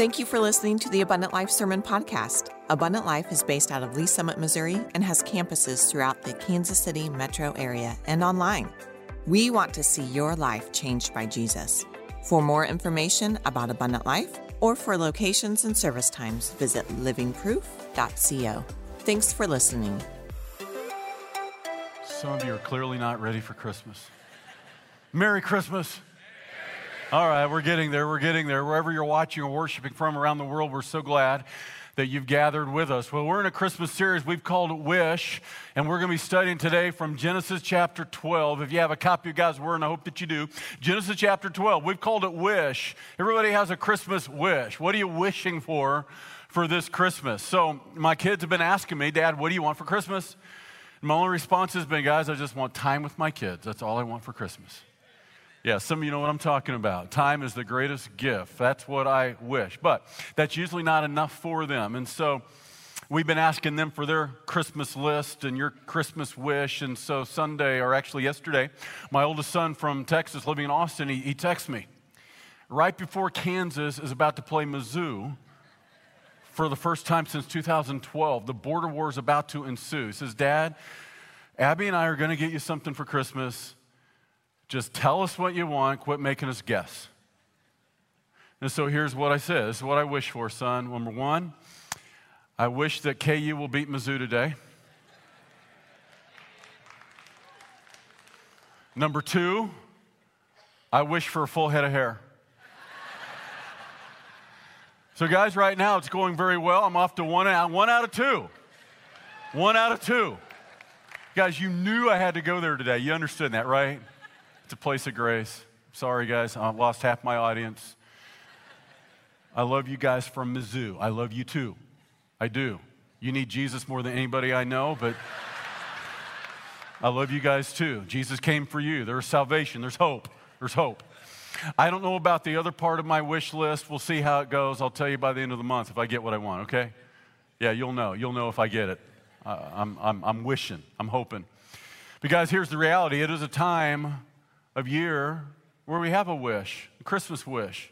Thank you for listening to the Abundant Life Sermon Podcast. Abundant Life is based out of Lee's Summit, Missouri, and has campuses throughout the Kansas City metro area and online. We want to see your life changed by Jesus. For more information about Abundant Life or for locations and service times, visit livingproof.co. Thanks for listening. Some of you are clearly not ready for Christmas. Merry Christmas. All right, we're getting there. We're getting there. Wherever you're watching or worshiping from around the world, we're so glad that you've gathered with us. Well, we're in a Christmas series we've called Wish, and we're going to be studying today from Genesis chapter 12. If you have a copy of God's Word, and I hope that you do, Genesis chapter 12. We've called it Wish. Everybody has a Christmas wish. What are you wishing for for this Christmas? So, my kids have been asking me, Dad, what do you want for Christmas? And my only response has been, guys, I just want time with my kids. That's all I want for Christmas. Yeah, some of you know what I'm talking about. Time is the greatest gift. That's what I wish. But that's usually not enough for them. And so we've been asking them for their Christmas list and your Christmas wish. And so Sunday, or actually yesterday, my oldest son from Texas living in Austin, he, he texts me right before Kansas is about to play Mizzou for the first time since 2012. The border war is about to ensue. He says, Dad, Abby and I are going to get you something for Christmas just tell us what you want, quit making us guess. And so here's what I said. This is what I wish for, son. Number one, I wish that KU will beat Mizzou today. Number two, I wish for a full head of hair. so, guys, right now it's going very well. I'm off to one out, one out of two. One out of two. Guys, you knew I had to go there today. You understood that, right? A place of grace. Sorry, guys, I lost half my audience. I love you guys from Mizzou. I love you too. I do. You need Jesus more than anybody I know, but I love you guys too. Jesus came for you. There's salvation, there's hope. There's hope. I don't know about the other part of my wish list. We'll see how it goes. I'll tell you by the end of the month if I get what I want, okay? Yeah, you'll know. You'll know if I get it. I'm, I'm, I'm wishing, I'm hoping. But guys, here's the reality it is a time of year where we have a wish, a Christmas wish.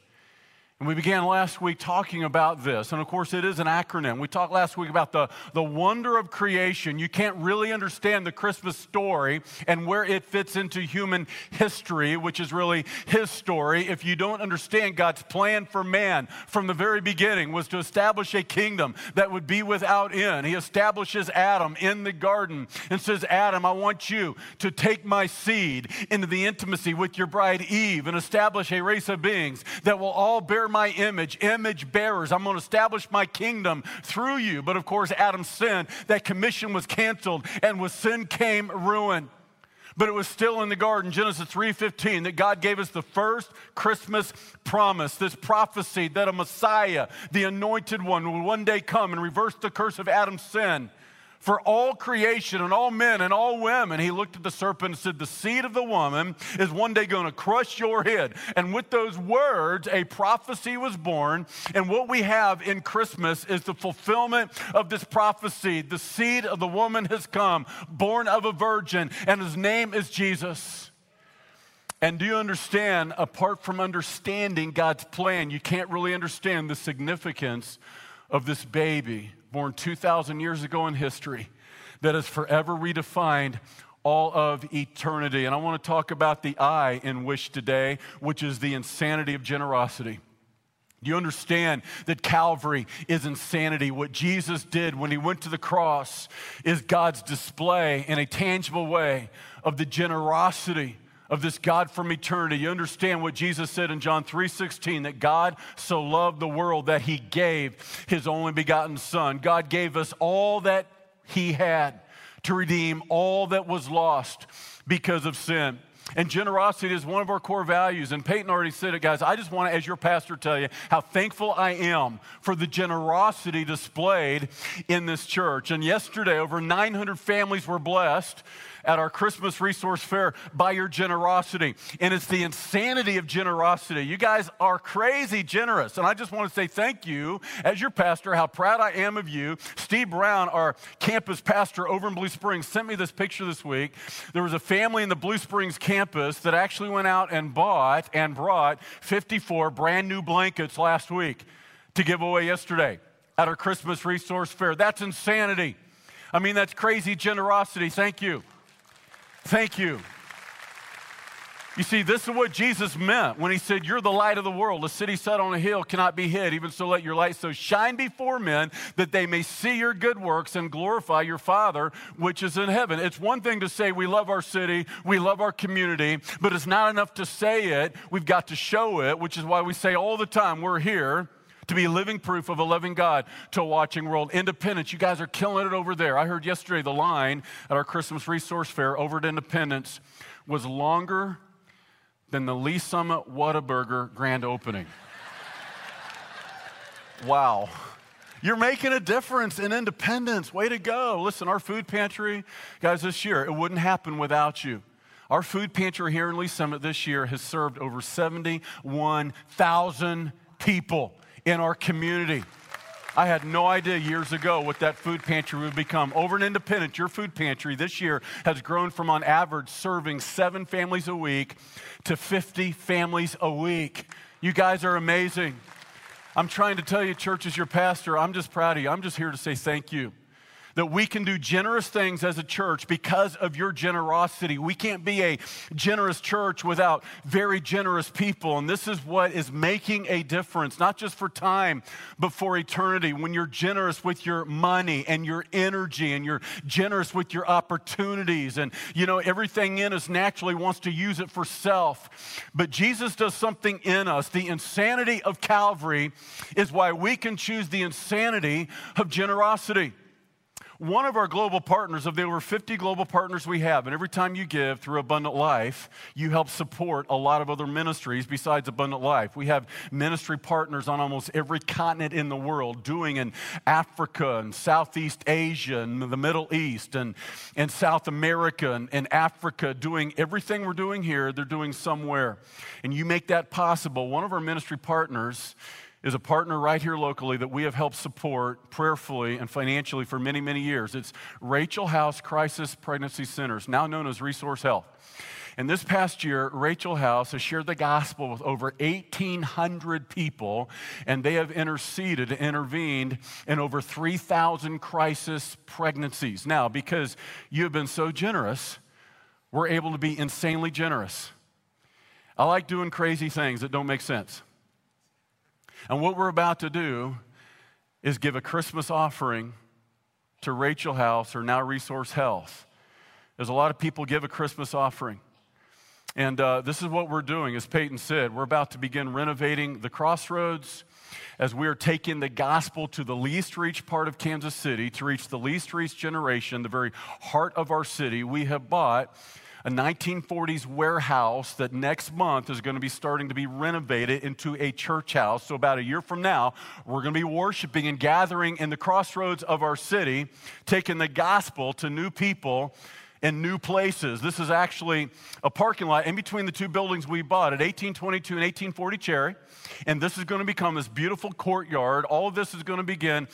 And we began last week talking about this. And of course, it is an acronym. We talked last week about the, the wonder of creation. You can't really understand the Christmas story and where it fits into human history, which is really his story, if you don't understand God's plan for man from the very beginning was to establish a kingdom that would be without end. He establishes Adam in the garden and says, Adam, I want you to take my seed into the intimacy with your bride Eve and establish a race of beings that will all bear my image, image bearers. I'm going to establish my kingdom through you. But of course, Adam sinned. That commission was canceled, and with sin came ruin but it was still in the garden genesis 3.15 that god gave us the first christmas promise this prophecy that a messiah the anointed one will one day come and reverse the curse of adam's sin for all creation and all men and all women. He looked at the serpent and said, The seed of the woman is one day going to crush your head. And with those words, a prophecy was born. And what we have in Christmas is the fulfillment of this prophecy. The seed of the woman has come, born of a virgin, and his name is Jesus. And do you understand, apart from understanding God's plan, you can't really understand the significance of this baby born 2,000 years ago in history that has forever redefined all of eternity. And I want to talk about the I in wish today, which is the insanity of generosity. Do you understand that Calvary is insanity? What Jesus did when he went to the cross is God's display in a tangible way of the generosity of this God from eternity. You understand what Jesus said in John 3:16 that God so loved the world that he gave his only begotten son. God gave us all that he had to redeem all that was lost because of sin. And generosity is one of our core values. And Peyton already said it, guys. I just want to, as your pastor, tell you how thankful I am for the generosity displayed in this church. And yesterday, over 900 families were blessed at our Christmas resource fair by your generosity. And it's the insanity of generosity. You guys are crazy generous. And I just want to say thank you as your pastor, how proud I am of you. Steve Brown, our campus pastor over in Blue Springs, sent me this picture this week. There was a family in the Blue Springs campus that actually went out and bought and brought 54 brand new blankets last week to give away yesterday at our Christmas resource fair. That's insanity. I mean, that's crazy generosity. Thank you. Thank you. You see, this is what Jesus meant when he said, You're the light of the world. A city set on a hill cannot be hid. Even so, let your light so shine before men that they may see your good works and glorify your Father which is in heaven. It's one thing to say we love our city, we love our community, but it's not enough to say it. We've got to show it, which is why we say all the time, We're here to be living proof of a loving God to a watching world. Independence, you guys are killing it over there. I heard yesterday the line at our Christmas resource fair over at Independence was longer than the Lee's Summit Whataburger grand opening. wow. You're making a difference in independence. Way to go. Listen, our food pantry, guys, this year, it wouldn't happen without you. Our food pantry here in Lee's Summit this year has served over 71,000 people in our community. I had no idea years ago what that food pantry would become. Over in Independence, your food pantry this year has grown from on average serving seven families a week to 50 families a week. You guys are amazing. I'm trying to tell you, church, as your pastor, I'm just proud of you. I'm just here to say thank you that we can do generous things as a church because of your generosity. We can't be a generous church without very generous people. And this is what is making a difference, not just for time, but for eternity. When you're generous with your money and your energy and you're generous with your opportunities. And, you know, everything in us naturally wants to use it for self. But Jesus does something in us. The insanity of Calvary is why we can choose the insanity of generosity one of our global partners, of the over 50 global partners we have, and every time you give through Abundant Life, you help support a lot of other ministries besides Abundant Life. We have ministry partners on almost every continent in the world, doing in Africa and Southeast Asia and the Middle East and, and South America and, and Africa, doing everything we're doing here, they're doing somewhere. And you make that possible. One of our ministry partners is a partner right here locally that we have helped support prayerfully and financially for many, many years. It's Rachel House Crisis Pregnancy Centers, now known as Resource Health. And this past year, Rachel House has shared the gospel with over 1,800 people, and they have interceded, intervened in over 3,000 crisis pregnancies. Now, because you have been so generous, we're able to be insanely generous. I like doing crazy things that don't make sense. And what we're about to do is give a Christmas offering to Rachel House or now Resource Health. There's a lot of people give a Christmas offering. And uh, this is what we're doing, as Peyton said. We're about to begin renovating the crossroads as we are taking the gospel to the least reached part of Kansas City, to reach the least reached generation, the very heart of our city. We have bought a 1940s warehouse that next month is going to be starting to be renovated into a church house. So, about a year from now, we're going to be worshiping and gathering in the crossroads of our city, taking the gospel to new people in new places. This is actually a parking lot in between the two buildings we bought at 1822 and 1840 Cherry. And this is going to become this beautiful courtyard. All of this is going to begin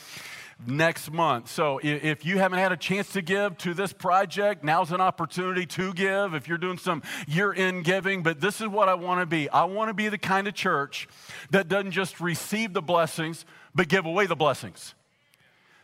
next month. So if you haven't had a chance to give to this project, now's an opportunity to give if you're doing some year end giving. But this is what I want to be I want to be the kind of church that doesn't just receive the blessings, but give away the blessings.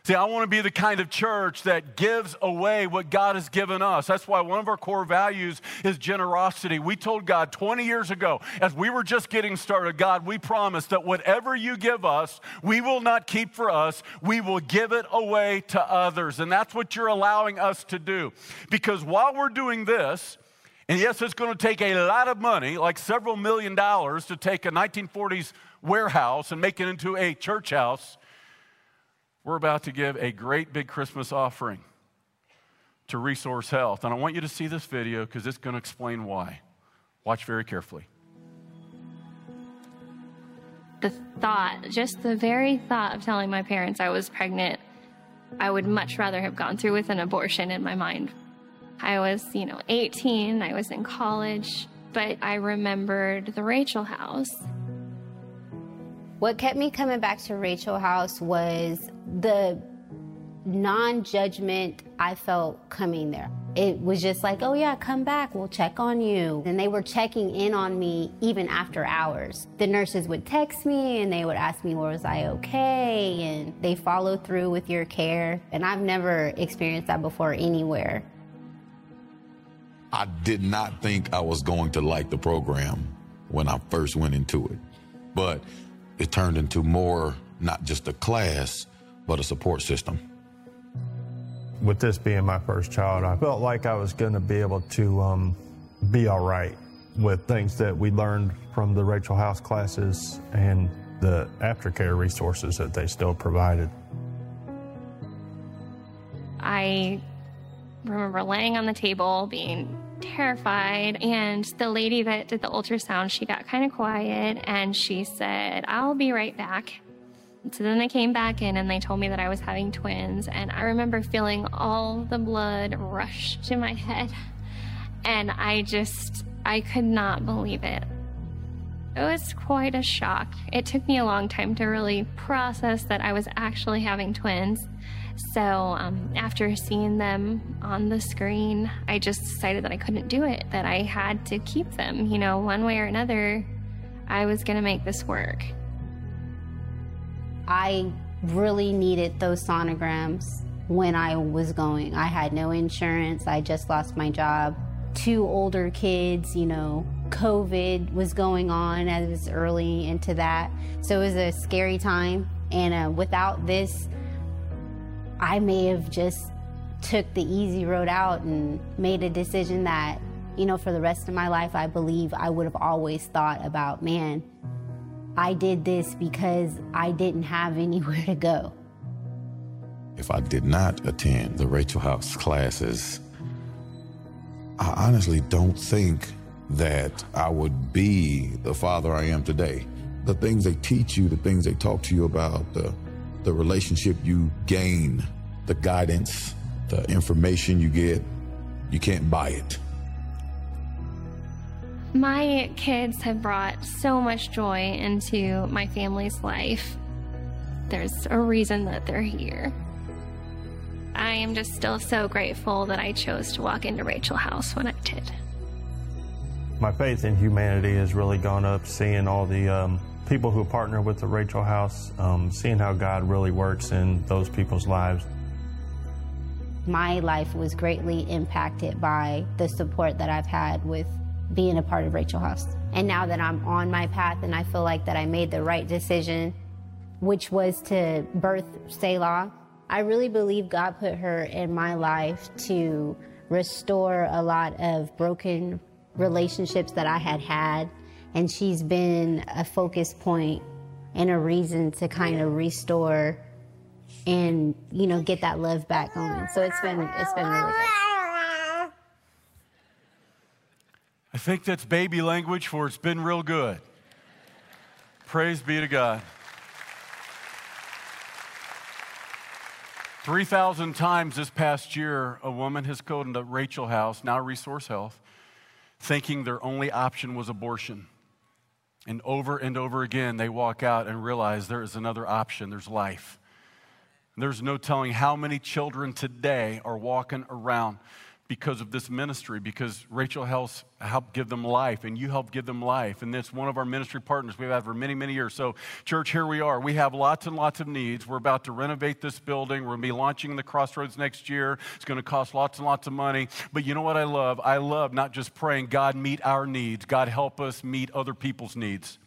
See, I want to be the kind of church that gives away what God has given us. That's why one of our core values is generosity. We told God 20 years ago, as we were just getting started, God, we promise that whatever you give us, we will not keep for us, we will give it away to others. And that's what you're allowing us to do. Because while we're doing this, and yes, it's going to take a lot of money, like several million dollars, to take a 1940s warehouse and make it into a church house we're about to give a great big Christmas offering to Resource Health. And I want you to see this video because it's going to explain why. Watch very carefully. The thought, just the very thought of telling my parents I was pregnant, I would much rather have gone through with an abortion in my mind. I was, you know, 18, I was in college, but I remembered the Rachel house what kept me coming back to Rachel House was the non judgment I felt coming there. it was just like, oh yeah, come back, we'll check on you. And they were checking in on me even after hours. The nurses would text me and they would ask me, was I okay? And they follow through with your care. And I've never experienced that before anywhere. I did not think I was going to like the program when I first went into it. But it turned into more, not just a class, but a support system with this being my first child, I felt like I was going to be able to um, be all right with things that we learned from the Rachel House classes and the aftercare resources that they still provided. I remember laying on the table being terrified and the lady that did the ultrasound she got kind of quiet and she said i'll be right back so then they came back in and they told me that I was having twins. And I remember feeling all the blood rush to my head. And I just, I could not believe it. It was quite a shock. It took me a long time to really process that I was actually having twins. So um, after seeing them on the screen, I just decided that I couldn't do it, that I had to keep them. You know, one way or another, I was going to make this work. I really needed those sonograms when I was going. I had no insurance, I just lost my job. Two older kids, you know, COVID was going on as early into that. So it was a scary time. And uh, without this, I may have just took the easy road out and made a decision that, you know, for the rest of my life, I believe I would have always thought about, man, I did this because I didn't have anywhere to go. If I did not attend the Rachel House classes, I honestly don't think that I would be the father I am today. The things they teach you, the things they talk to you about, the, the relationship you gain, the guidance, the information you get, you can't buy it. My kids have brought so much joy into my family's life. There's a reason that they're here. I am just still so grateful that I chose to walk into Rachel House when I did. My faith in humanity has really gone up seeing all the um, people who partner with the Rachel House, um, seeing how God really works in those people's lives. My life was greatly impacted by the support that I've had with being a part of Rachel House. And now that I'm on my path and I feel like that I made the right decision, which was to birth Selah, I really believe God put her in my life to restore a lot of broken relationships that I had had. And she's been a focus point and a reason to kind of restore and, you know, get that love back going. So it's been, it's been really good. I think that's baby language for it's been real good. Praise be to God. 3,000 times this past year, a woman has called into Rachel House, now Resource Health, thinking their only option was abortion. And over and over again, they walk out and realize there is another option there's life. There's no telling how many children today are walking around because of this ministry, because Rachel helps help give them life, and you help give them life. And that's one of our ministry partners we've had for many, many years. So, church, here we are. We have lots and lots of needs. We're about to renovate this building. We're going to be launching the Crossroads next year. It's going to cost lots and lots of money. But you know what I love? I love not just praying, God, meet our needs. God, help us meet other people's needs.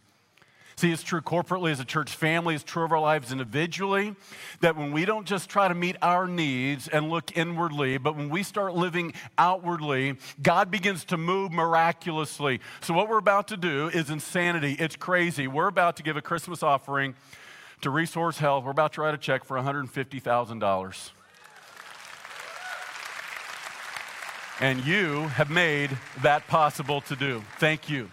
See, it's true corporately as a church family, it's true of our lives individually, that when we don't just try to meet our needs and look inwardly, but when we start living outwardly, God begins to move miraculously. So, what we're about to do is insanity. It's crazy. We're about to give a Christmas offering to Resource Health. We're about to write a check for $150,000. And you have made that possible to do. Thank you.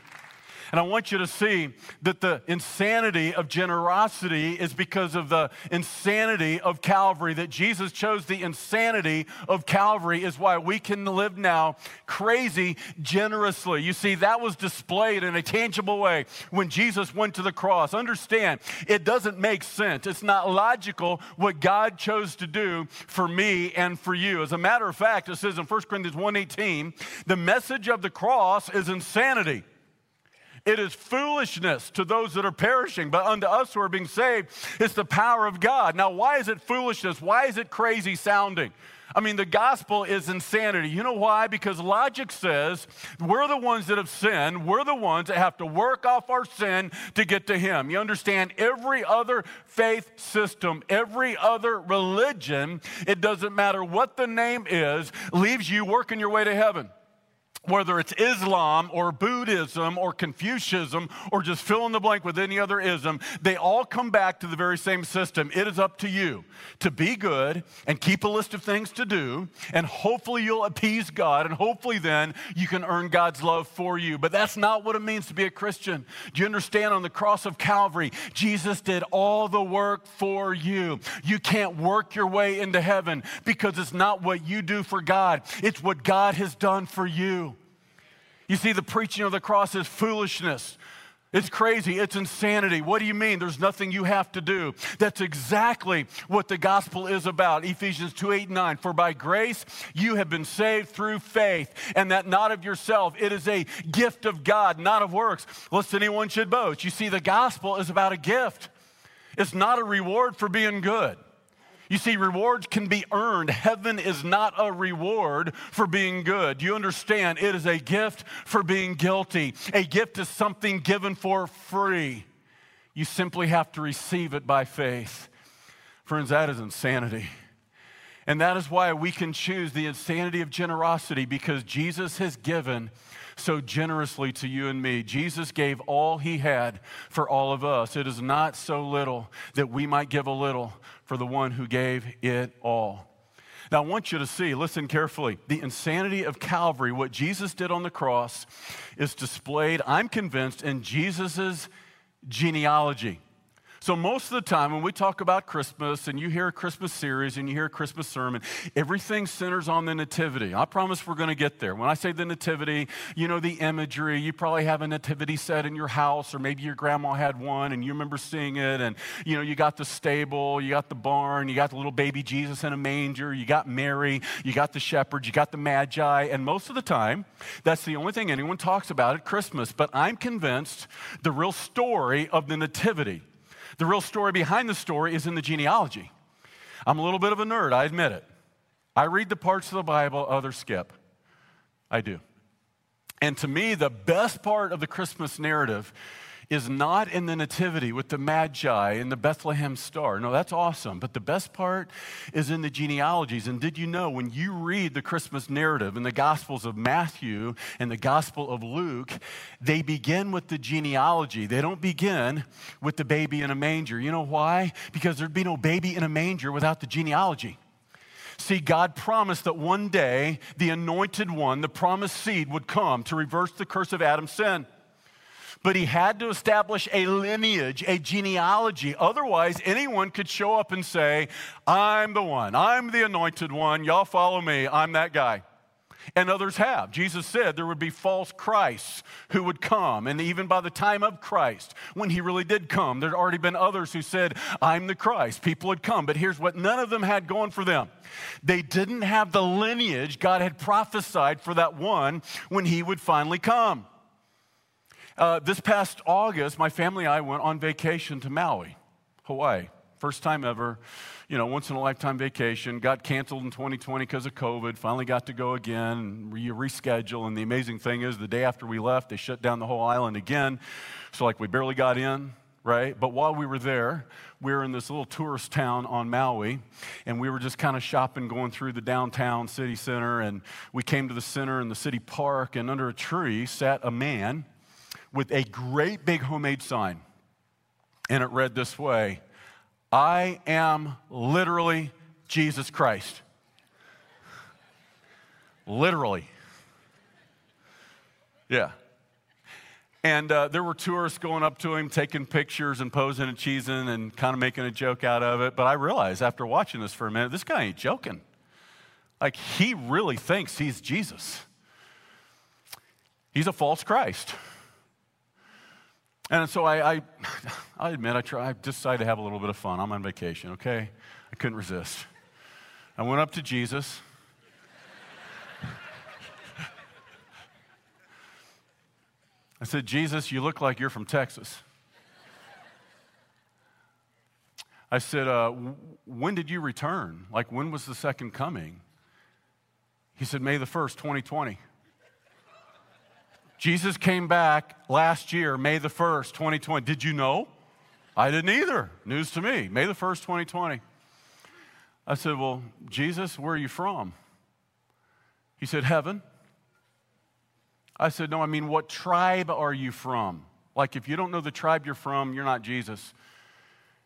And I want you to see that the insanity of generosity is because of the insanity of Calvary, that Jesus chose the insanity of Calvary, is why we can live now crazy generously. You see, that was displayed in a tangible way when Jesus went to the cross. Understand, it doesn't make sense. It's not logical what God chose to do for me and for you. As a matter of fact, it says in 1 Corinthians 1:18, the message of the cross is insanity. It is foolishness to those that are perishing, but unto us who are being saved, it's the power of God. Now, why is it foolishness? Why is it crazy sounding? I mean, the gospel is insanity. You know why? Because logic says we're the ones that have sinned. We're the ones that have to work off our sin to get to Him. You understand? Every other faith system, every other religion, it doesn't matter what the name is, leaves you working your way to heaven whether it's Islam or Buddhism or Confucianism or just fill in the blank with any other ism, they all come back to the very same system. It is up to you to be good and keep a list of things to do, and hopefully you'll appease God, and hopefully then you can earn God's love for you. But that's not what it means to be a Christian. Do you understand? On the cross of Calvary, Jesus did all the work for you. You can't work your way into heaven because it's not what you do for God, it's what God has done for you. You see, the preaching of the cross is foolishness. It's crazy. It's insanity. What do you mean? There's nothing you have to do. That's exactly what the gospel is about. Ephesians 2 8 9. For by grace you have been saved through faith, and that not of yourself. It is a gift of God, not of works, lest anyone should boast. You see, the gospel is about a gift, it's not a reward for being good. You see, rewards can be earned. Heaven is not a reward for being good. You understand? It is a gift for being guilty. A gift is something given for free. You simply have to receive it by faith. Friends, that is insanity. And that is why we can choose the insanity of generosity because Jesus has given so generously to you and me. Jesus gave all he had for all of us. It is not so little that we might give a little for the one who gave it all. Now, I want you to see, listen carefully, the insanity of Calvary, what Jesus did on the cross, is displayed, I'm convinced, in Jesus' genealogy. So, most of the time when we talk about Christmas and you hear a Christmas series and you hear a Christmas sermon, everything centers on the Nativity. I promise we're going to get there. When I say the Nativity, you know the imagery. You probably have a Nativity set in your house, or maybe your grandma had one and you remember seeing it. And, you know, you got the stable, you got the barn, you got the little baby Jesus in a manger, you got Mary, you got the shepherds, you got the Magi. And most of the time, that's the only thing anyone talks about at Christmas. But I'm convinced the real story of the Nativity the real story behind the story is in the genealogy. I'm a little bit of a nerd, I admit it. I read the parts of the Bible others skip. I do. And to me, the best part of the Christmas narrative is not in the nativity with the magi and the Bethlehem star. No, that's awesome. But the best part is in the genealogies. And did you know when you read the Christmas narrative in the Gospels of Matthew and the Gospel of Luke, they begin with the genealogy. They don't begin with the baby in a manger. You know why? Because there'd be no baby in a manger without the genealogy. See, God promised that one day the anointed one, the promised seed, would come to reverse the curse of Adam's sin. But he had to establish a lineage, a genealogy. Otherwise, anyone could show up and say, I'm the one, I'm the anointed one, y'all follow me, I'm that guy. And others have. Jesus said there would be false Christs who would come. And even by the time of Christ, when he really did come, there'd already been others who said, I'm the Christ. People had come. But here's what none of them had going for them they didn't have the lineage God had prophesied for that one when he would finally come. Uh, this past August, my family and I went on vacation to Maui, Hawaii. First time ever, you know, once in a lifetime vacation. Got canceled in 2020 because of COVID. Finally got to go again, re- reschedule. And the amazing thing is, the day after we left, they shut down the whole island again. So, like, we barely got in, right? But while we were there, we were in this little tourist town on Maui, and we were just kind of shopping, going through the downtown city center. And we came to the center in the city park, and under a tree sat a man with a great big homemade sign. And it read this way I am literally Jesus Christ. Literally. Yeah. And uh, there were tourists going up to him, taking pictures and posing and cheesing and kind of making a joke out of it. But I realized after watching this for a minute, this guy ain't joking. Like, he really thinks he's Jesus. He's a false Christ. And so I, I, I admit, I, try, I decided to have a little bit of fun. I'm on vacation, okay? I couldn't resist. I went up to Jesus. I said, Jesus, you look like you're from Texas. I said, uh, when did you return? Like, when was the second coming? He said, May the 1st, 2020. Jesus came back last year, May the 1st, 2020. Did you know? I didn't either. News to me. May the 1st, 2020. I said, Well, Jesus, where are you from? He said, Heaven. I said, No, I mean, what tribe are you from? Like, if you don't know the tribe you're from, you're not Jesus.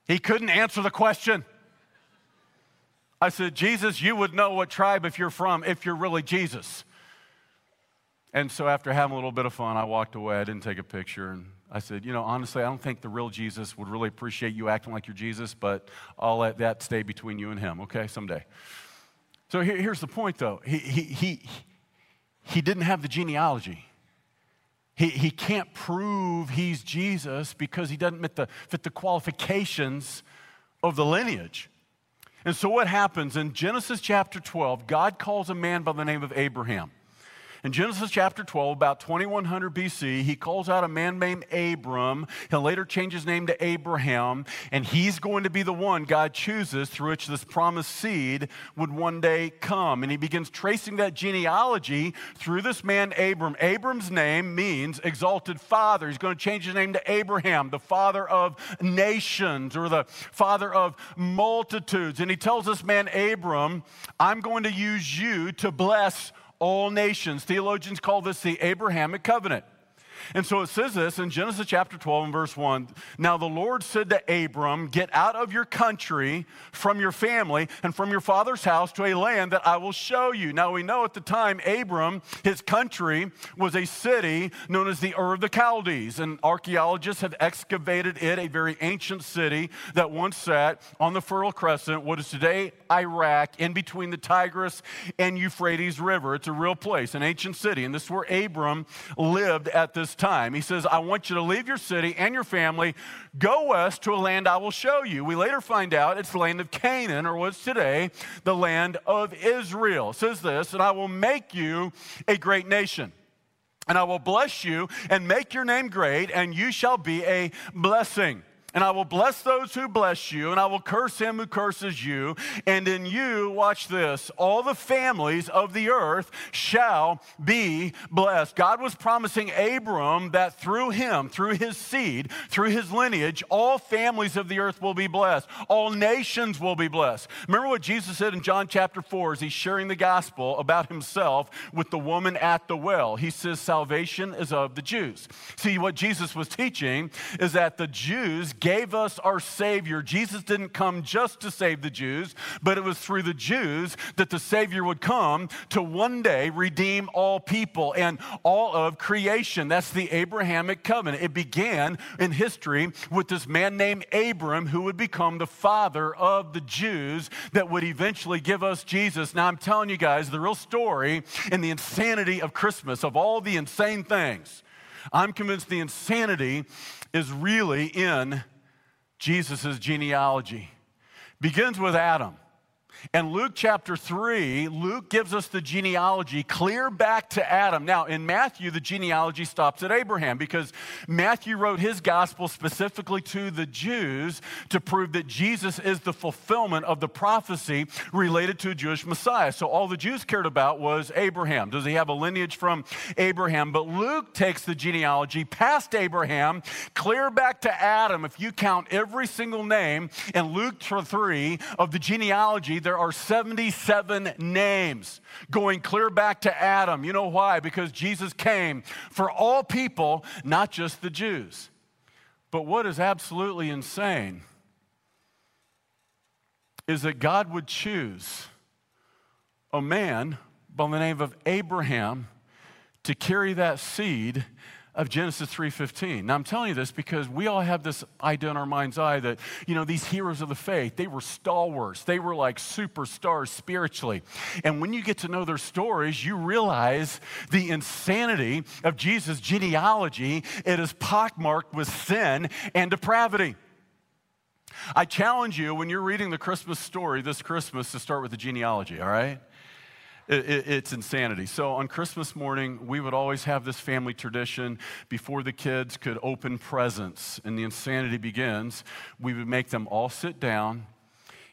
He couldn't answer the question. I said, Jesus, you would know what tribe if you're from, if you're really Jesus. And so after having a little bit of fun, I walked away. I didn't take a picture. And I said, You know, honestly, I don't think the real Jesus would really appreciate you acting like you're Jesus, but I'll let that stay between you and him, okay, someday. So here, here's the point, though. He, he, he, he didn't have the genealogy. He, he can't prove he's Jesus because he doesn't fit the, fit the qualifications of the lineage. And so, what happens in Genesis chapter 12, God calls a man by the name of Abraham. In Genesis chapter 12, about 2100 BC, he calls out a man named Abram. He'll later change his name to Abraham, and he's going to be the one God chooses through which this promised seed would one day come. And he begins tracing that genealogy through this man, Abram. Abram's name means exalted father. He's going to change his name to Abraham, the father of nations or the father of multitudes. And he tells this man, Abram, I'm going to use you to bless all nations. Theologians call this the Abrahamic covenant. And so it says this in Genesis chapter 12 and verse 1 Now the Lord said to Abram, Get out of your country, from your family, and from your father's house to a land that I will show you. Now we know at the time, Abram, his country, was a city known as the Ur of the Chaldees. And archaeologists have excavated it, a very ancient city that once sat on the Fertile Crescent, what is today Iraq, in between the Tigris and Euphrates River. It's a real place, an ancient city. And this is where Abram lived at this time. He says, I want you to leave your city and your family, go west to a land I will show you. We later find out it's the land of Canaan, or what's today the land of Israel. It says this, and I will make you a great nation. And I will bless you and make your name great, and you shall be a blessing. And I will bless those who bless you, and I will curse him who curses you. And in you, watch this, all the families of the earth shall be blessed. God was promising Abram that through him, through his seed, through his lineage, all families of the earth will be blessed. All nations will be blessed. Remember what Jesus said in John chapter 4 as he's sharing the gospel about himself with the woman at the well. He says, Salvation is of the Jews. See, what Jesus was teaching is that the Jews gave us our Savior. Jesus didn't come just to save the Jews, but it was through the Jews that the Savior would come to one day redeem all people and all of creation. That's the Abrahamic covenant. It began in history with this man named Abram who would become the father of the Jews that would eventually give us Jesus. Now, I'm telling you guys the real story and the insanity of Christmas, of all the insane things. I'm convinced the insanity is really in Jesus' genealogy. Begins with Adam. And Luke chapter 3, Luke gives us the genealogy clear back to Adam. Now, in Matthew, the genealogy stops at Abraham because Matthew wrote his gospel specifically to the Jews to prove that Jesus is the fulfillment of the prophecy related to a Jewish Messiah. So all the Jews cared about was Abraham. Does he have a lineage from Abraham? But Luke takes the genealogy past Abraham, clear back to Adam. If you count every single name in Luke 3 of the genealogy, there are 77 names going clear back to Adam. You know why? Because Jesus came for all people, not just the Jews. But what is absolutely insane is that God would choose a man by the name of Abraham to carry that seed of Genesis 3:15. Now I'm telling you this because we all have this idea in our mind's eye that, you know, these heroes of the faith, they were stalwarts. They were like superstars spiritually. And when you get to know their stories, you realize the insanity of Jesus' genealogy. It is pockmarked with sin and depravity. I challenge you when you're reading the Christmas story this Christmas to start with the genealogy, all right? It, it, it's insanity. So on Christmas morning, we would always have this family tradition before the kids could open presents and the insanity begins. We would make them all sit down,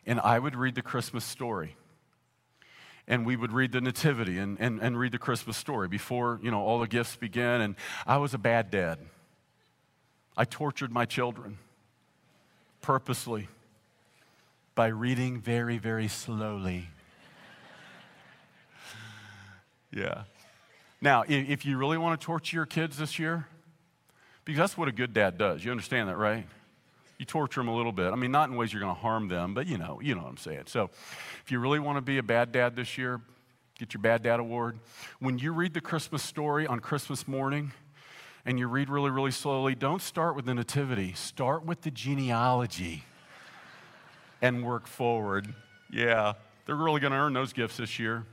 and I would read the Christmas story. And we would read the Nativity and, and, and read the Christmas story before, you know, all the gifts begin. And I was a bad dad. I tortured my children purposely by reading very, very slowly yeah. Now, if you really want to torture your kids this year, because that's what a good dad does. You understand that, right? You torture them a little bit. I mean, not in ways you're going to harm them, but you know, you know what I'm saying. So, if you really want to be a bad dad this year, get your bad dad award. When you read the Christmas story on Christmas morning, and you read really, really slowly, don't start with the nativity. Start with the genealogy and work forward. Yeah, they're really going to earn those gifts this year.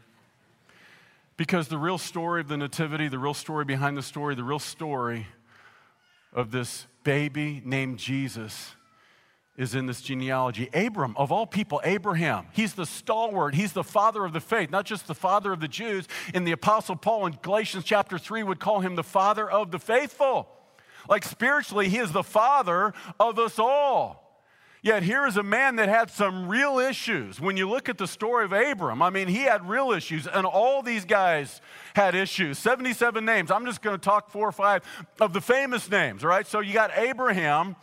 Because the real story of the Nativity, the real story behind the story, the real story of this baby named Jesus is in this genealogy. Abram, of all people, Abraham, he's the stalwart, he's the father of the faith, not just the father of the Jews. And the Apostle Paul in Galatians chapter 3 would call him the father of the faithful. Like spiritually, he is the father of us all. Yet here is a man that had some real issues. When you look at the story of Abram, I mean, he had real issues, and all these guys had issues. 77 names. I'm just going to talk four or five of the famous names, right? So you got Abraham.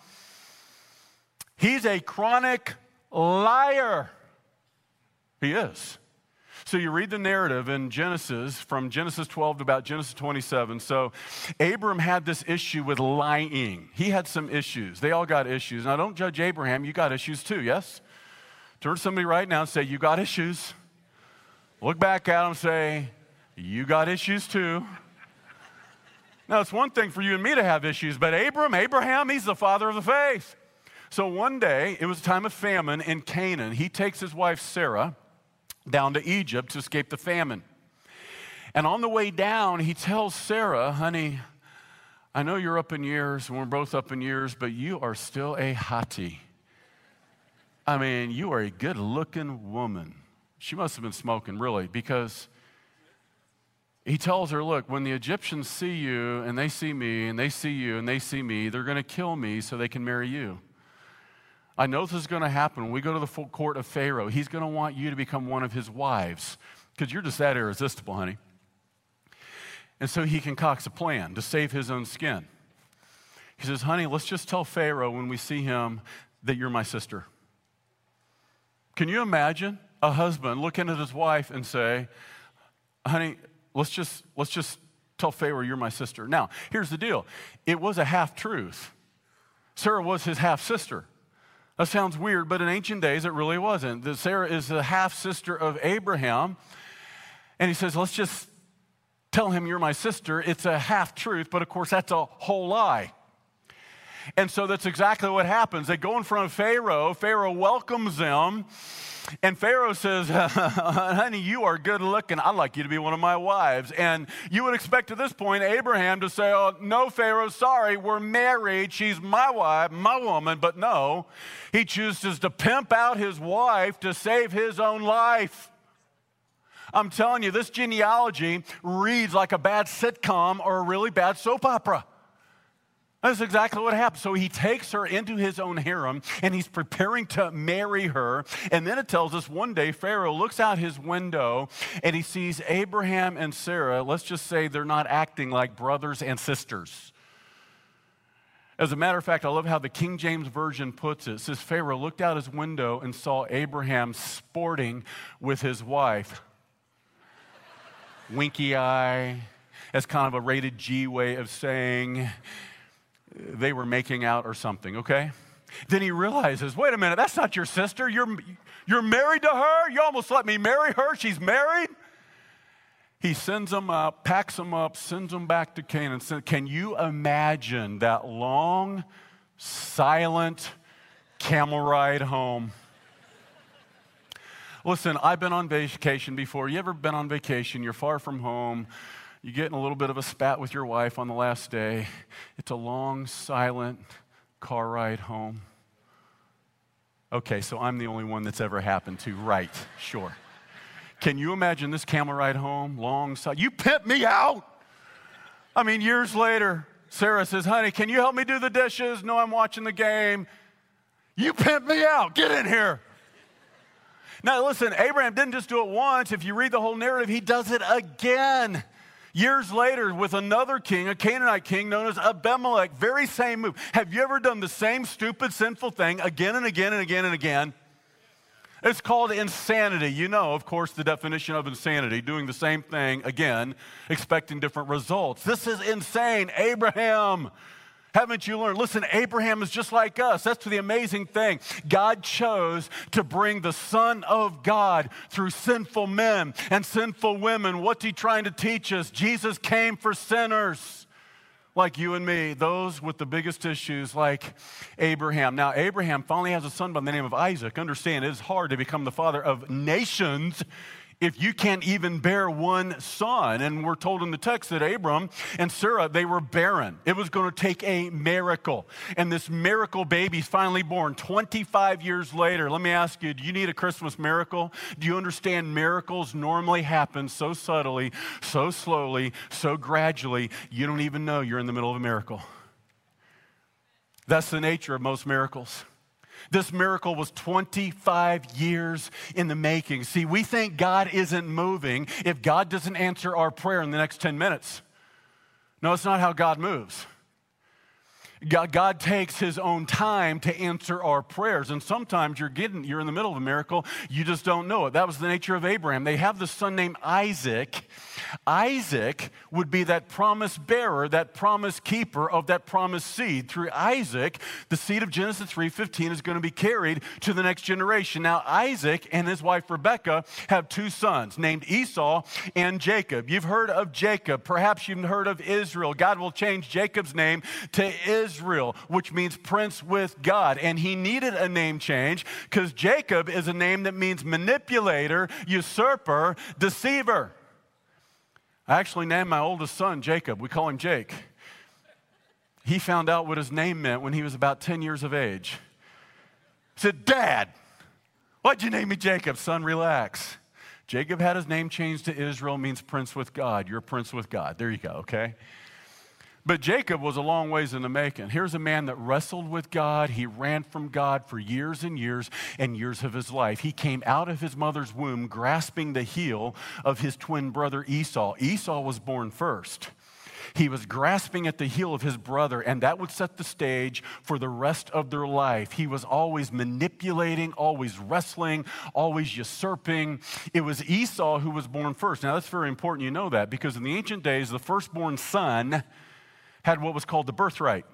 He's a chronic liar. He is. So you read the narrative in Genesis from Genesis 12 to about Genesis 27. So Abram had this issue with lying. He had some issues. They all got issues. Now don't judge Abraham. You got issues too, yes? Turn to somebody right now and say, You got issues. Look back at them and say, You got issues too. Now, it's one thing for you and me to have issues, but Abram, Abraham, he's the father of the faith. So one day, it was a time of famine in Canaan. He takes his wife Sarah down to Egypt to escape the famine. And on the way down, he tells Sarah, honey, I know you're up in years, and we're both up in years, but you are still a hottie. I mean, you are a good looking woman. She must have been smoking, really, because he tells her, Look, when the Egyptians see you, and they see me, and they see you, and they see me, they're going to kill me so they can marry you. I know this is going to happen when we go to the full court of Pharaoh. He's going to want you to become one of his wives because you're just that irresistible, honey. And so he concocts a plan to save his own skin. He says, Honey, let's just tell Pharaoh when we see him that you're my sister. Can you imagine a husband looking at his wife and say, Honey, let's just, let's just tell Pharaoh you're my sister. Now, here's the deal it was a half truth. Sarah was his half sister. That sounds weird, but in ancient days it really wasn't. That Sarah is the half sister of Abraham. And he says, let's just tell him you're my sister. It's a half truth, but of course that's a whole lie. And so that's exactly what happens. They go in front of Pharaoh. Pharaoh welcomes them. And Pharaoh says, Honey, you are good looking. I'd like you to be one of my wives. And you would expect at this point Abraham to say, Oh, no, Pharaoh, sorry, we're married. She's my wife, my woman. But no, he chooses to pimp out his wife to save his own life. I'm telling you, this genealogy reads like a bad sitcom or a really bad soap opera. That's exactly what happened. So he takes her into his own harem and he's preparing to marry her. And then it tells us one day Pharaoh looks out his window and he sees Abraham and Sarah. Let's just say they're not acting like brothers and sisters. As a matter of fact, I love how the King James Version puts it. It says Pharaoh looked out his window and saw Abraham sporting with his wife. Winky eye. That's kind of a rated G way of saying they were making out or something, okay? Then he realizes, wait a minute, that's not your sister. You're, you're married to her? You almost let me marry her. She's married? he sends them up, packs them up, sends them back to Canaan. Can you imagine that long, silent camel ride home? Listen, I've been on vacation before. You ever been on vacation? You're far from home. You're in a little bit of a spat with your wife on the last day. It's a long, silent car ride home. Okay, so I'm the only one that's ever happened to. Right, sure. Can you imagine this camel ride home, long side? You pimp me out. I mean, years later, Sarah says, honey, can you help me do the dishes? No, I'm watching the game. You pimp me out. Get in here. Now, listen, Abraham didn't just do it once. If you read the whole narrative, he does it again. Years later, with another king, a Canaanite king known as Abimelech, very same move. Have you ever done the same stupid, sinful thing again and again and again and again? It's called insanity. You know, of course, the definition of insanity doing the same thing again, expecting different results. This is insane. Abraham, haven't you learned? Listen, Abraham is just like us. That's the amazing thing. God chose to bring the Son of God through sinful men and sinful women. What's he trying to teach us? Jesus came for sinners like you and me, those with the biggest issues like Abraham. Now, Abraham finally has a son by the name of Isaac. Understand, it is hard to become the father of nations if you can't even bear one son. And we're told in the text that Abram and Sarah, they were barren. It was going to take a miracle. And this miracle baby's finally born 25 years later. Let me ask you, do you need a Christmas miracle? Do you understand miracles normally happen so subtly, so slowly, so gradually, you don't even know you're in the middle of a miracle? That's the nature of most miracles. This miracle was 25 years in the making. See, we think God isn't moving if God doesn't answer our prayer in the next 10 minutes. No, it's not how God moves. God, God, takes his own time to answer our prayers. And sometimes you're getting, you're in the middle of a miracle, you just don't know it. That was the nature of Abraham. They have the son named Isaac. Isaac would be that promise bearer, that promise keeper of that promised seed. Through Isaac, the seed of Genesis 3:15 is going to be carried to the next generation. Now, Isaac and his wife Rebekah have two sons named Esau and Jacob. You've heard of Jacob, perhaps you've heard of Israel. God will change Jacob's name to Israel. Israel, which means prince with God. And he needed a name change because Jacob is a name that means manipulator, usurper, deceiver. I actually named my oldest son Jacob. We call him Jake. He found out what his name meant when he was about 10 years of age. He said, Dad, why'd you name me Jacob? Son, relax. Jacob had his name changed to Israel, means prince with God. You're prince with God. There you go, okay? But Jacob was a long ways in the making. Here's a man that wrestled with God. He ran from God for years and years and years of his life. He came out of his mother's womb grasping the heel of his twin brother Esau. Esau was born first. He was grasping at the heel of his brother, and that would set the stage for the rest of their life. He was always manipulating, always wrestling, always usurping. It was Esau who was born first. Now, that's very important you know that because in the ancient days, the firstborn son had what was called the birthright.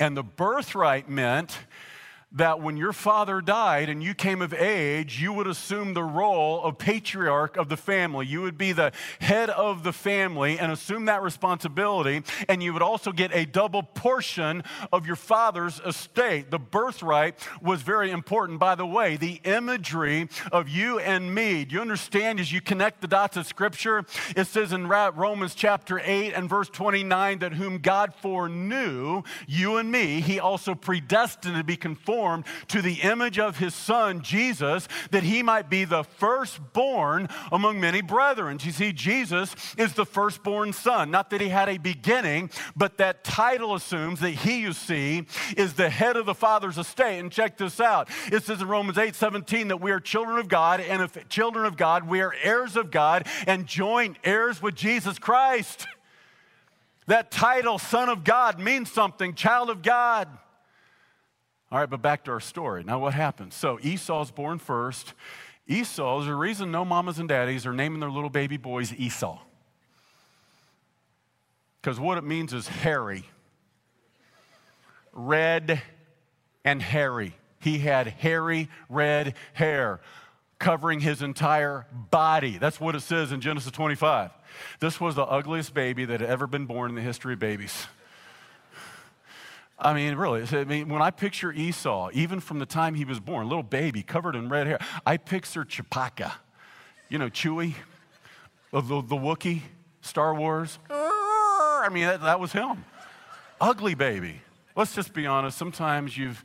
And the birthright meant that when your father died and you came of age, you would assume the role of patriarch of the family. You would be the head of the family and assume that responsibility. And you would also get a double portion of your father's estate. The birthright was very important. By the way, the imagery of you and me, do you understand as you connect the dots of Scripture? It says in Romans chapter 8 and verse 29 that whom God foreknew, you and me, he also predestined to be conformed conformed to the image of his son, Jesus, that he might be the firstborn among many brethren. You see, Jesus is the firstborn son. Not that he had a beginning, but that title assumes that he, you see, is the head of the Father's estate. And check this out it says in Romans 8 17 that we are children of God, and if children of God, we are heirs of God and joint heirs with Jesus Christ. That title, Son of God, means something, child of God. All right, but back to our story. Now, what happens? So, Esau's born first. Esau, there's a reason no mamas and daddies are naming their little baby boys Esau. Because what it means is hairy, red and hairy. He had hairy red hair. covering his entire body. That's what it says in Genesis 25. This was the ugliest baby that had ever been born in the history of babies. I mean, really, I mean, when I picture Esau, even from the time he was born, little baby covered in red hair, I picture Chewbacca. You know, Chewie, the, the, the Wookiee, Star Wars. I mean, that, that was him. Ugly baby. Let's just be honest. Sometimes you've,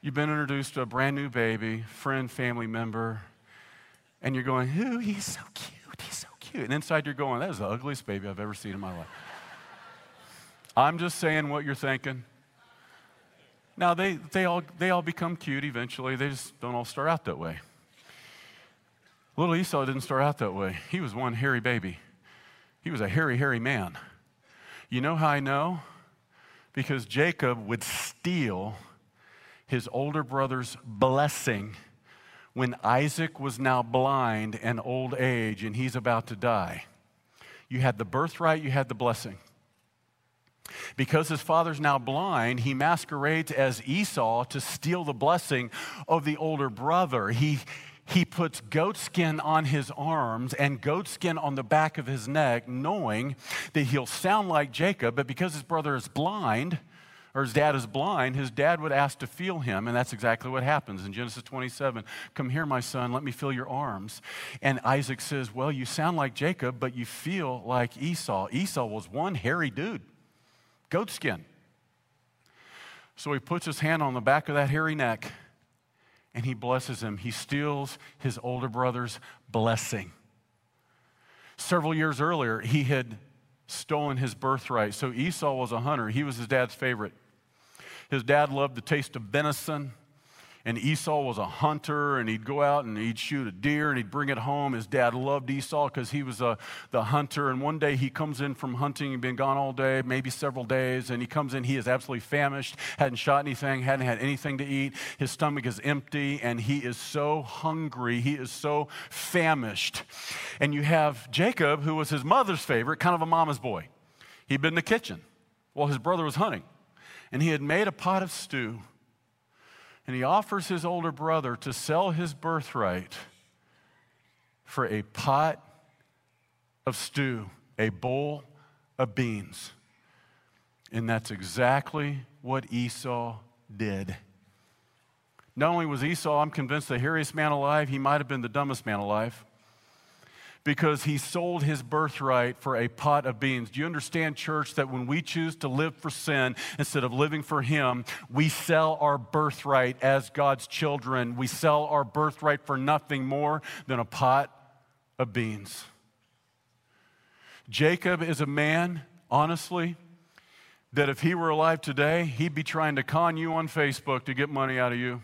you've been introduced to a brand new baby, friend, family member, and you're going, ooh, he's so cute, he's so cute. And inside you're going, that is the ugliest baby I've ever seen in my life. I'm just saying what you're thinking. Now, they, they, all, they all become cute eventually. They just don't all start out that way. Little Esau didn't start out that way. He was one hairy baby. He was a hairy, hairy man. You know how I know? Because Jacob would steal his older brother's blessing when Isaac was now blind and old age and he's about to die. You had the birthright, you had the blessing. Because his father's now blind, he masquerades as Esau to steal the blessing of the older brother. He, he puts goatskin on his arms and goatskin on the back of his neck, knowing that he'll sound like Jacob, but because his brother is blind, or his dad is blind, his dad would ask to feel him, and that's exactly what happens in Genesis 27. Come here, my son, let me feel your arms. And Isaac says, Well, you sound like Jacob, but you feel like Esau. Esau was one hairy dude goat skin. So he puts his hand on the back of that hairy neck and he blesses him. He steals his older brother's blessing. Several years earlier, he had stolen his birthright. So Esau was a hunter, he was his dad's favorite. His dad loved the taste of venison and Esau was a hunter, and he'd go out and he'd shoot a deer and he'd bring it home. His dad loved Esau because he was a, the hunter. And one day he comes in from hunting, he'd been gone all day, maybe several days, and he comes in, he is absolutely famished, hadn't shot anything, hadn't had anything to eat. His stomach is empty, and he is so hungry, he is so famished. And you have Jacob, who was his mother's favorite, kind of a mama's boy. He'd been in the kitchen while his brother was hunting, and he had made a pot of stew and he offers his older brother to sell his birthright for a pot of stew, a bowl of beans. And that's exactly what Esau did. Not only was Esau, I'm convinced, the hairiest man alive, he might have been the dumbest man alive because he sold his birthright for a pot of beans. Do you understand, church, that when we choose to live for sin instead of living for him, we sell our birthright as God's children? We sell our birthright for nothing more than a pot of beans. Jacob is a man, honestly, that if he were alive today, he'd be trying to con you on Facebook to get money out of you.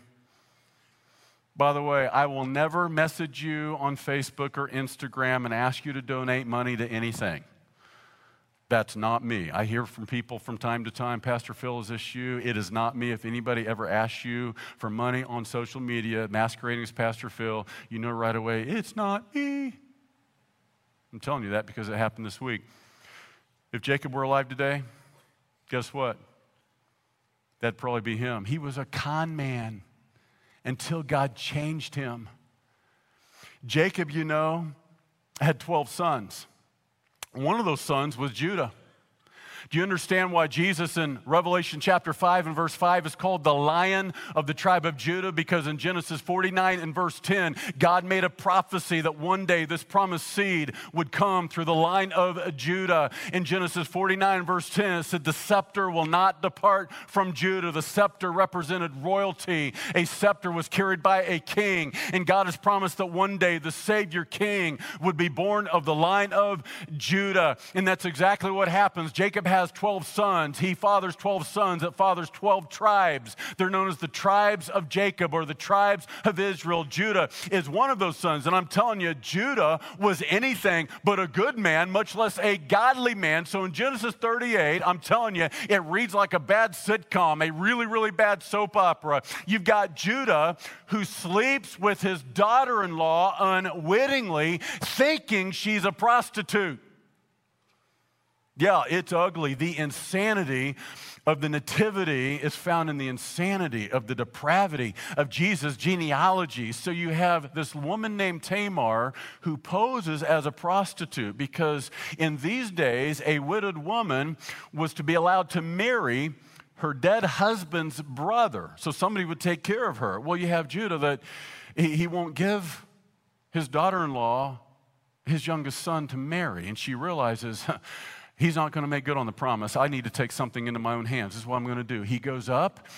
By the way, I will never message you on Facebook or Instagram and ask you to donate money to anything. That's not me. I hear from people from time to time, Pastor Phil, is this you? It is not me. If anybody ever asks you for money on social media, masquerading as Pastor Phil, you know right away, it's not me. I'm telling you that because it happened this week. If Jacob were alive today, guess what? That'd probably be him. He was a con man until God changed him. Jacob, you know, had 12 sons. One of those sons was Judah. Do you understand why Jesus in Revelation chapter 5 and verse 5 is called the lion of the tribe of Judah? Because in Genesis 49 and verse 10, God made a prophecy that one day this promised seed would come through the line of Judah. In Genesis 49 and verse 10, it said, The scepter will not depart from Judah. The scepter represented royalty. A scepter was carried by a king. And God has promised that one day the Savior King would be born of the line of Judah. And that's exactly what happens. Jacob has has 12 sons. He fathers 12 sons that fathers 12 tribes. They're known as the tribes of Jacob or the tribes of Israel. Judah is one of those sons. And I'm telling you, Judah was anything but a good man, much less a godly man. So in Genesis 38, I'm telling you, it reads like a bad sitcom, a really, really bad soap opera. You've got Judah who sleeps with his daughter in law unwittingly, thinking she's a prostitute. Yeah, it's ugly. The insanity of the nativity is found in the insanity of the depravity of Jesus' genealogy. So you have this woman named Tamar who poses as a prostitute because in these days, a widowed woman was to be allowed to marry her dead husband's brother. So somebody would take care of her. Well, you have Judah that he, won't give his daughter in law his youngest son to marry. And she realizes, he's not going to make good on the promise. I need to take something into my own hands. This is what I'm going to do. He goes up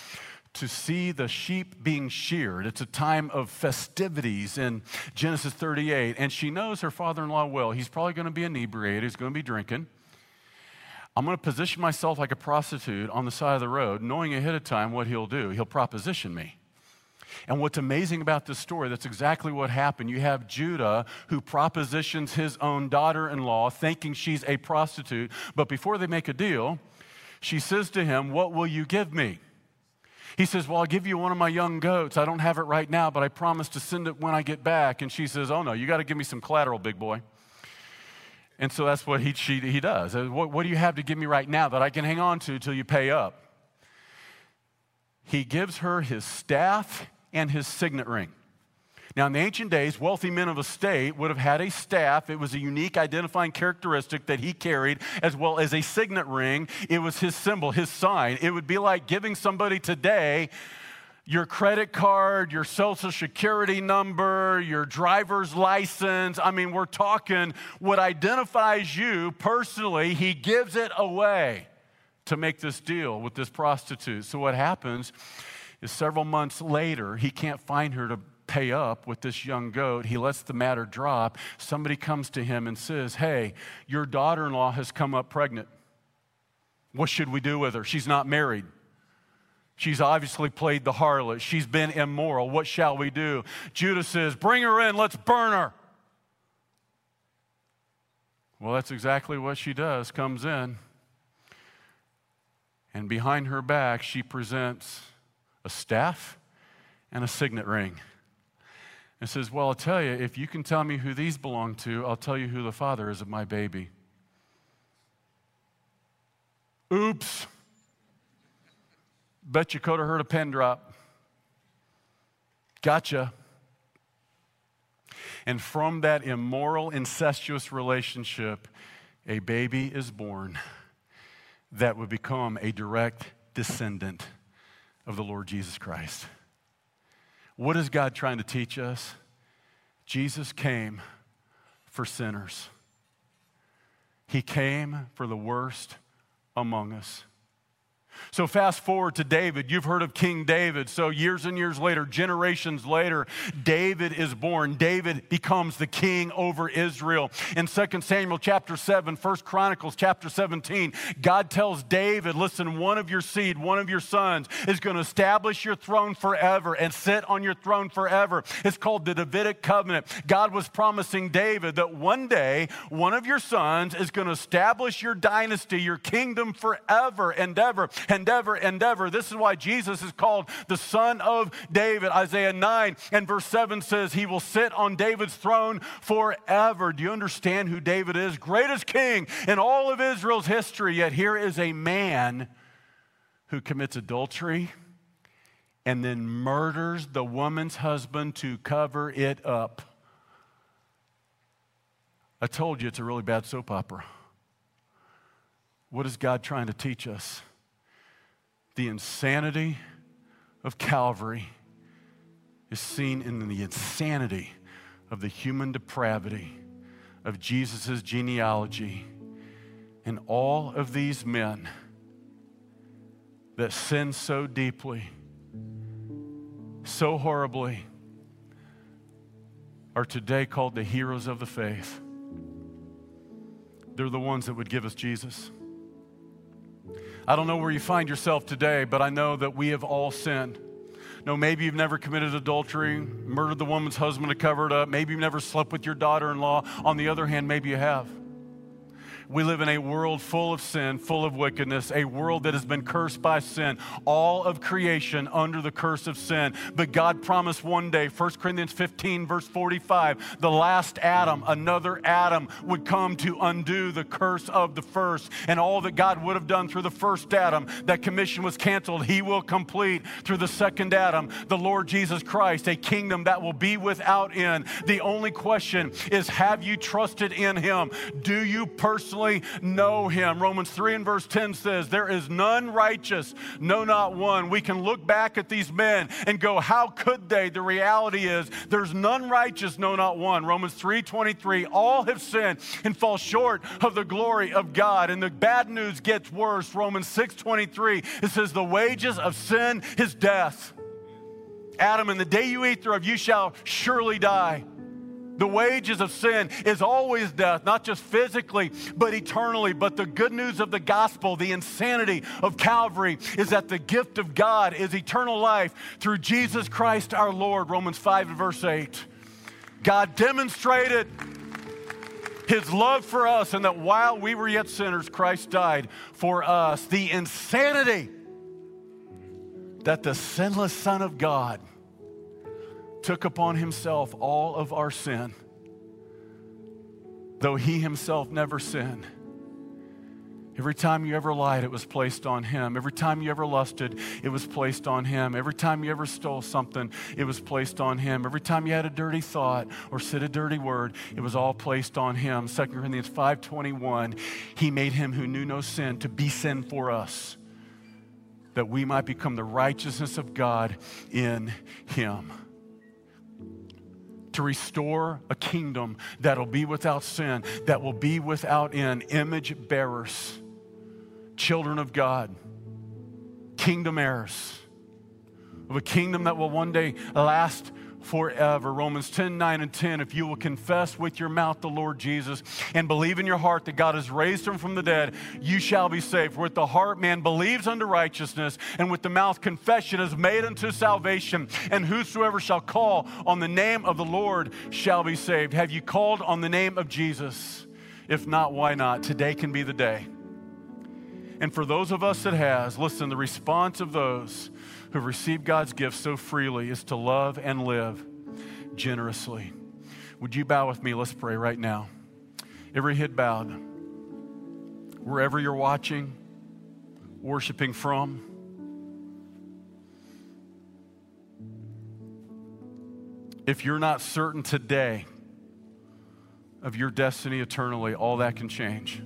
to see the sheep being sheared. It's a time of festivities in Genesis 38. And she knows her father in law well. He's probably going to be inebriated, he's going to be drinking. I'm going to position myself like a prostitute on the side of the road, knowing ahead of time what he'll do. He'll proposition me. And what's amazing about this story, that's exactly what happened. You have Judah who propositions his own daughter in law, thinking she's a prostitute. But before they make a deal, she says to him, What will you give me? He says, Well, I'll give you one of my young goats. I don't have it right now, but I promise to send it when I get back. And she says, Oh, no, you got to give me some collateral, big boy. And so that's what he, she, he does. What, what do you have to give me right now that I can hang on to till you pay up? He gives her his staff and his signet ring. Now, in the ancient days, wealthy men of a state would have had a staff. It was a unique identifying characteristic that he carried, as well as a signet ring. It was his symbol, his sign. It would be like giving somebody today your credit card, your social security number, your driver's license. I mean, we're talking what identifies you personally, he gives it away to make this deal with this prostitute. So, what happens is several months later, he can't find her to pay up with this young goat. He lets the matter drop. Somebody comes to him and says, Hey, your daughter in law has come up pregnant. What should we do with her? She's not married. She's obviously played the harlot. She's been immoral. What shall we do? Judah says, Bring her in, let's burn her. Well, that's exactly what she does, comes in. And behind her back, she presents a staff and a signet ring. And says, Well, I'll tell you, if you can tell me who these belong to, I'll tell you who the father is of my baby. Oops. Bet you could have heard a pin drop. Gotcha. And from that immoral, incestuous relationship, a baby is born that would become a direct descendant of the Lord Jesus Christ. What is God trying to teach us? Jesus came for sinners. He came for the worst among us. So, fast forward to David. You've heard of King David. So, years and years later, generations later, David is born. David becomes the king over Israel. In 2 Samuel chapter 7, 1 Chronicles chapter 17, God tells David, Listen, one of your seed, one of your sons, is going to establish your throne forever and sit on your throne forever. It's called the Davidic covenant. God was promising David that one day, one of your sons is going to establish your dynasty, your kingdom forever and ever endeavor, endeavor. This is why Jesus is called the Son of David. Isaiah 9 and verse 7 says, He will sit on David's throne forever. Do you understand who David is? Greatest king in all of Israel's history. Yet here is a man who commits adultery and then murders the woman's husband to cover it up. I told you it's a really bad soap opera. What is God trying to teach us? The insanity of Calvary is seen in the insanity of the human depravity of Jesus' genealogy. And all of these men that sin so deeply, so horribly, are today called the heroes of the faith. They're the ones that would give us Jesus. I don't know where you find yourself today, but I know that we have all sinned. No, maybe you've never committed adultery, murdered the woman's husband to cover it up. Maybe you've never slept with your daughter in law. On the other hand, maybe you have. We live in a world full of sin, full of wickedness, a world that has been cursed by sin, all of creation under the curse of sin. But God promised one day, 1 Corinthians 15, verse 45, the last Adam, another Adam, would come to undo the curse of the first. And all that God would have done through the first Adam, that commission was canceled, He will complete through the second Adam, the Lord Jesus Christ, a kingdom that will be without end. The only question is have you trusted in Him? Do you personally know Him? Romans 3 and verse 10 says, There is none righteous, no, not one. We can look back at these men and go, How could they? The reality is, there's none righteous, no, not one. Romans 3 23, all have sinned and fall short of the glory of God. And the bad news gets worse. Romans 6 23, it says, The wages of sin is death. Adam, in the day you eat thereof, you shall surely die. The wages of sin is always death, not just physically, but eternally. But the good news of the gospel, the insanity of Calvary, is that the gift of God is eternal life through Jesus Christ our Lord. Romans 5 and verse 8. God demonstrated his love for us, and that while we were yet sinners, Christ died for us. The insanity that the sinless Son of God took upon himself all of our sin, though he himself never sinned. Every time you ever lied, it was placed on him. Every time you ever lusted, it was placed on him. Every time you ever stole something, it was placed on him. Every time you had a dirty thought or said a dirty word, it was all placed on him. 2 Corinthians 5:21, he made him who knew no sin to be sin for us, that we might become the righteousness of God in him to restore a kingdom that'll be without sin, that will be without end, image bearers, children of God, kingdom heirs of a kingdom that will one day last forever. Romans 10 9 and 10. If you will confess with your mouth the Lord Jesus and believe in your heart that God has raised him from the dead, you shall be saved. With the heart man believes unto righteousness, and with the mouth confession is made unto salvation. And whosoever shall call on the name of the Lord shall be saved. Have you called on the name of Jesus? If not, why not? Today can be the day. And for those of us that has, listen, the response of those who've received God's gift so freely is to love and live generously. Would you bow with me? Let's pray right now. Every head bowed, wherever you're watching, worshiping from. If you're not certain today of your destiny eternally, all that can change.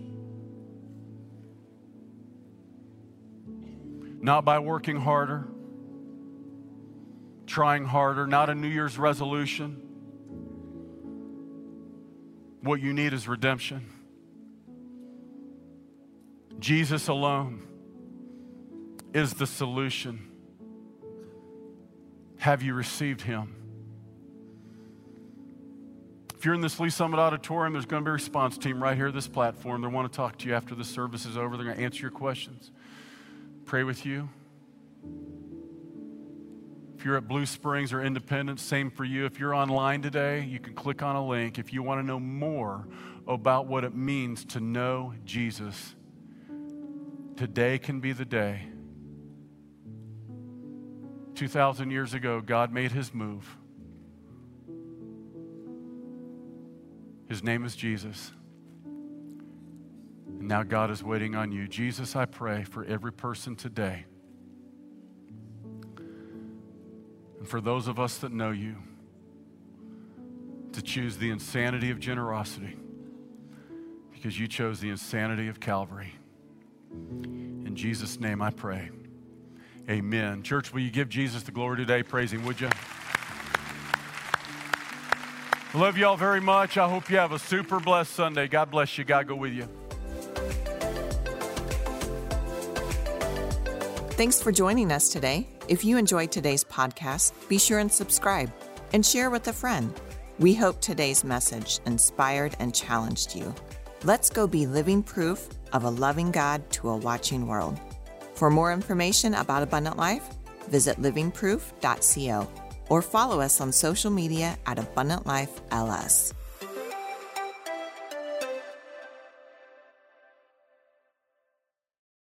Not by working harder, trying harder, not a New Year's resolution. What you need is redemption. Jesus alone is the solution. Have you received him? If you're in this Lee's Summit Auditorium, there's going to be a response team right here at this platform. They want to talk to you after the service is over. They're going to answer your questions, pray with you. If you're at Blue Springs or Independence, same for you. If you're online today, you can click on a link. If you want to know more about what it means to know Jesus, today can be the day. 2,000 years ago, God made his move. His name is Jesus. And now God is waiting on you. Jesus, I pray for every person today And for those of us that know you, to choose the insanity of generosity because you chose the insanity of Calvary. In Jesus' name I pray. Amen. Church, will you give Jesus the glory today? Praise Him, would you? Love you all very much. I hope you have a super blessed Sunday. God bless you. God go with you. Thanks for joining us today. If you enjoyed today's podcast, be sure and subscribe and share with a friend. We hope today's message inspired and challenged you. Let's go be living proof of a loving God to a watching world. For more information about Abundant Life, visit livingproof.co or follow us on social media at Abundant Life LS.